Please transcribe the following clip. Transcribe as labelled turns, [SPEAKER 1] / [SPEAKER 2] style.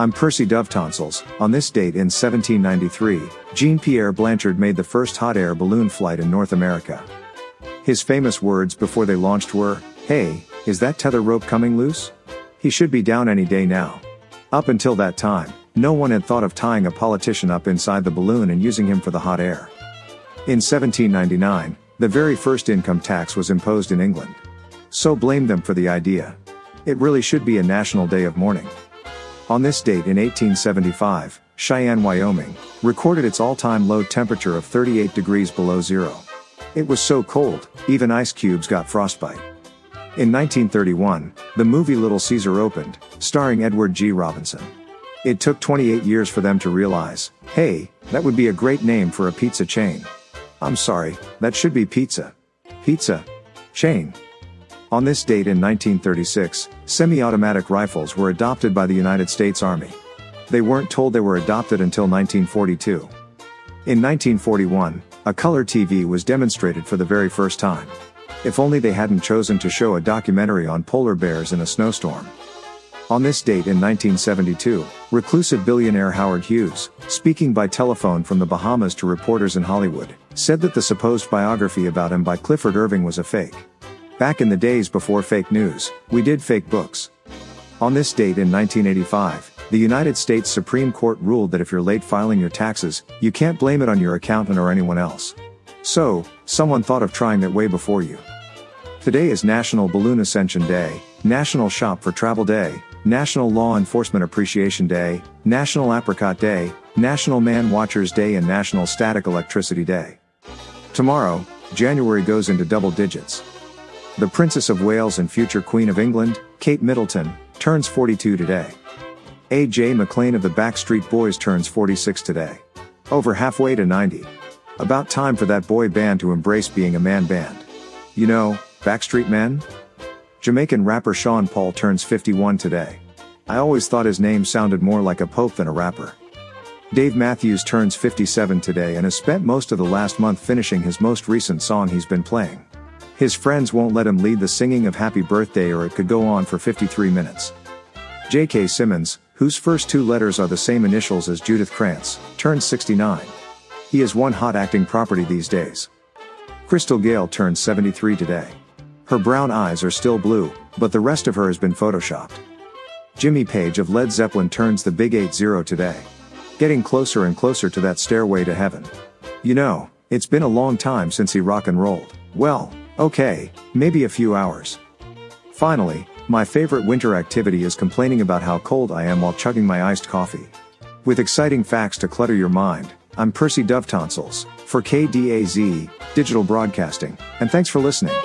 [SPEAKER 1] I'm Percy Dove Tonsils. On this date in 1793, Jean Pierre Blanchard made the first hot air balloon flight in North America. His famous words before they launched were, Hey, is that tether rope coming loose? He should be down any day now. Up until that time, no one had thought of tying a politician up inside the balloon and using him for the hot air. In 1799, the very first income tax was imposed in England. So blame them for the idea. It really should be a national day of mourning. On this date in 1875, Cheyenne, Wyoming, recorded its all-time low temperature of 38 degrees below zero. It was so cold, even ice cubes got frostbite. In 1931, the movie Little Caesar opened, starring Edward G. Robinson. It took 28 years for them to realize, hey, that would be a great name for a pizza chain. I'm sorry, that should be pizza. Pizza. Chain. On this date in 1936, semi-automatic rifles were adopted by the United States Army. They weren't told they were adopted until 1942. In 1941, a color TV was demonstrated for the very first time. If only they hadn't chosen to show a documentary on polar bears in a snowstorm. On this date in 1972, reclusive billionaire Howard Hughes, speaking by telephone from the Bahamas to reporters in Hollywood, said that the supposed biography about him by Clifford Irving was a fake. Back in the days before fake news, we did fake books. On this date in 1985, the United States Supreme Court ruled that if you're late filing your taxes, you can't blame it on your accountant or anyone else. So, someone thought of trying that way before you. Today is National Balloon Ascension Day, National Shop for Travel Day, National Law Enforcement Appreciation Day, National Apricot Day, National Man Watchers Day and National Static Electricity Day. Tomorrow, January goes into double digits. The Princess of Wales and future Queen of England, Kate Middleton, turns 42 today. A.J. McLean of the Backstreet Boys turns 46 today. Over halfway to 90. About time for that boy band to embrace being a man band. You know, Backstreet Men? Jamaican rapper Sean Paul turns 51 today. I always thought his name sounded more like a pope than a rapper. Dave Matthews turns 57 today and has spent most of the last month finishing his most recent song he's been playing. His friends won't let him lead the singing of Happy Birthday or it could go on for 53 minutes. J.K. Simmons, whose first two letters are the same initials as Judith Krantz, turns 69. He is one hot acting property these days. Crystal Gayle turns 73 today. Her brown eyes are still blue, but the rest of her has been photoshopped. Jimmy Page of Led Zeppelin turns the big 8-0 today. Getting closer and closer to that stairway to heaven. You know, it's been a long time since he rock and rolled. Well, Okay, maybe a few hours. Finally, my favorite winter activity is complaining about how cold I am while chugging my iced coffee. With exciting facts to clutter your mind, I'm Percy Dove Tonsils, for KDAZ, Digital Broadcasting, and thanks for listening.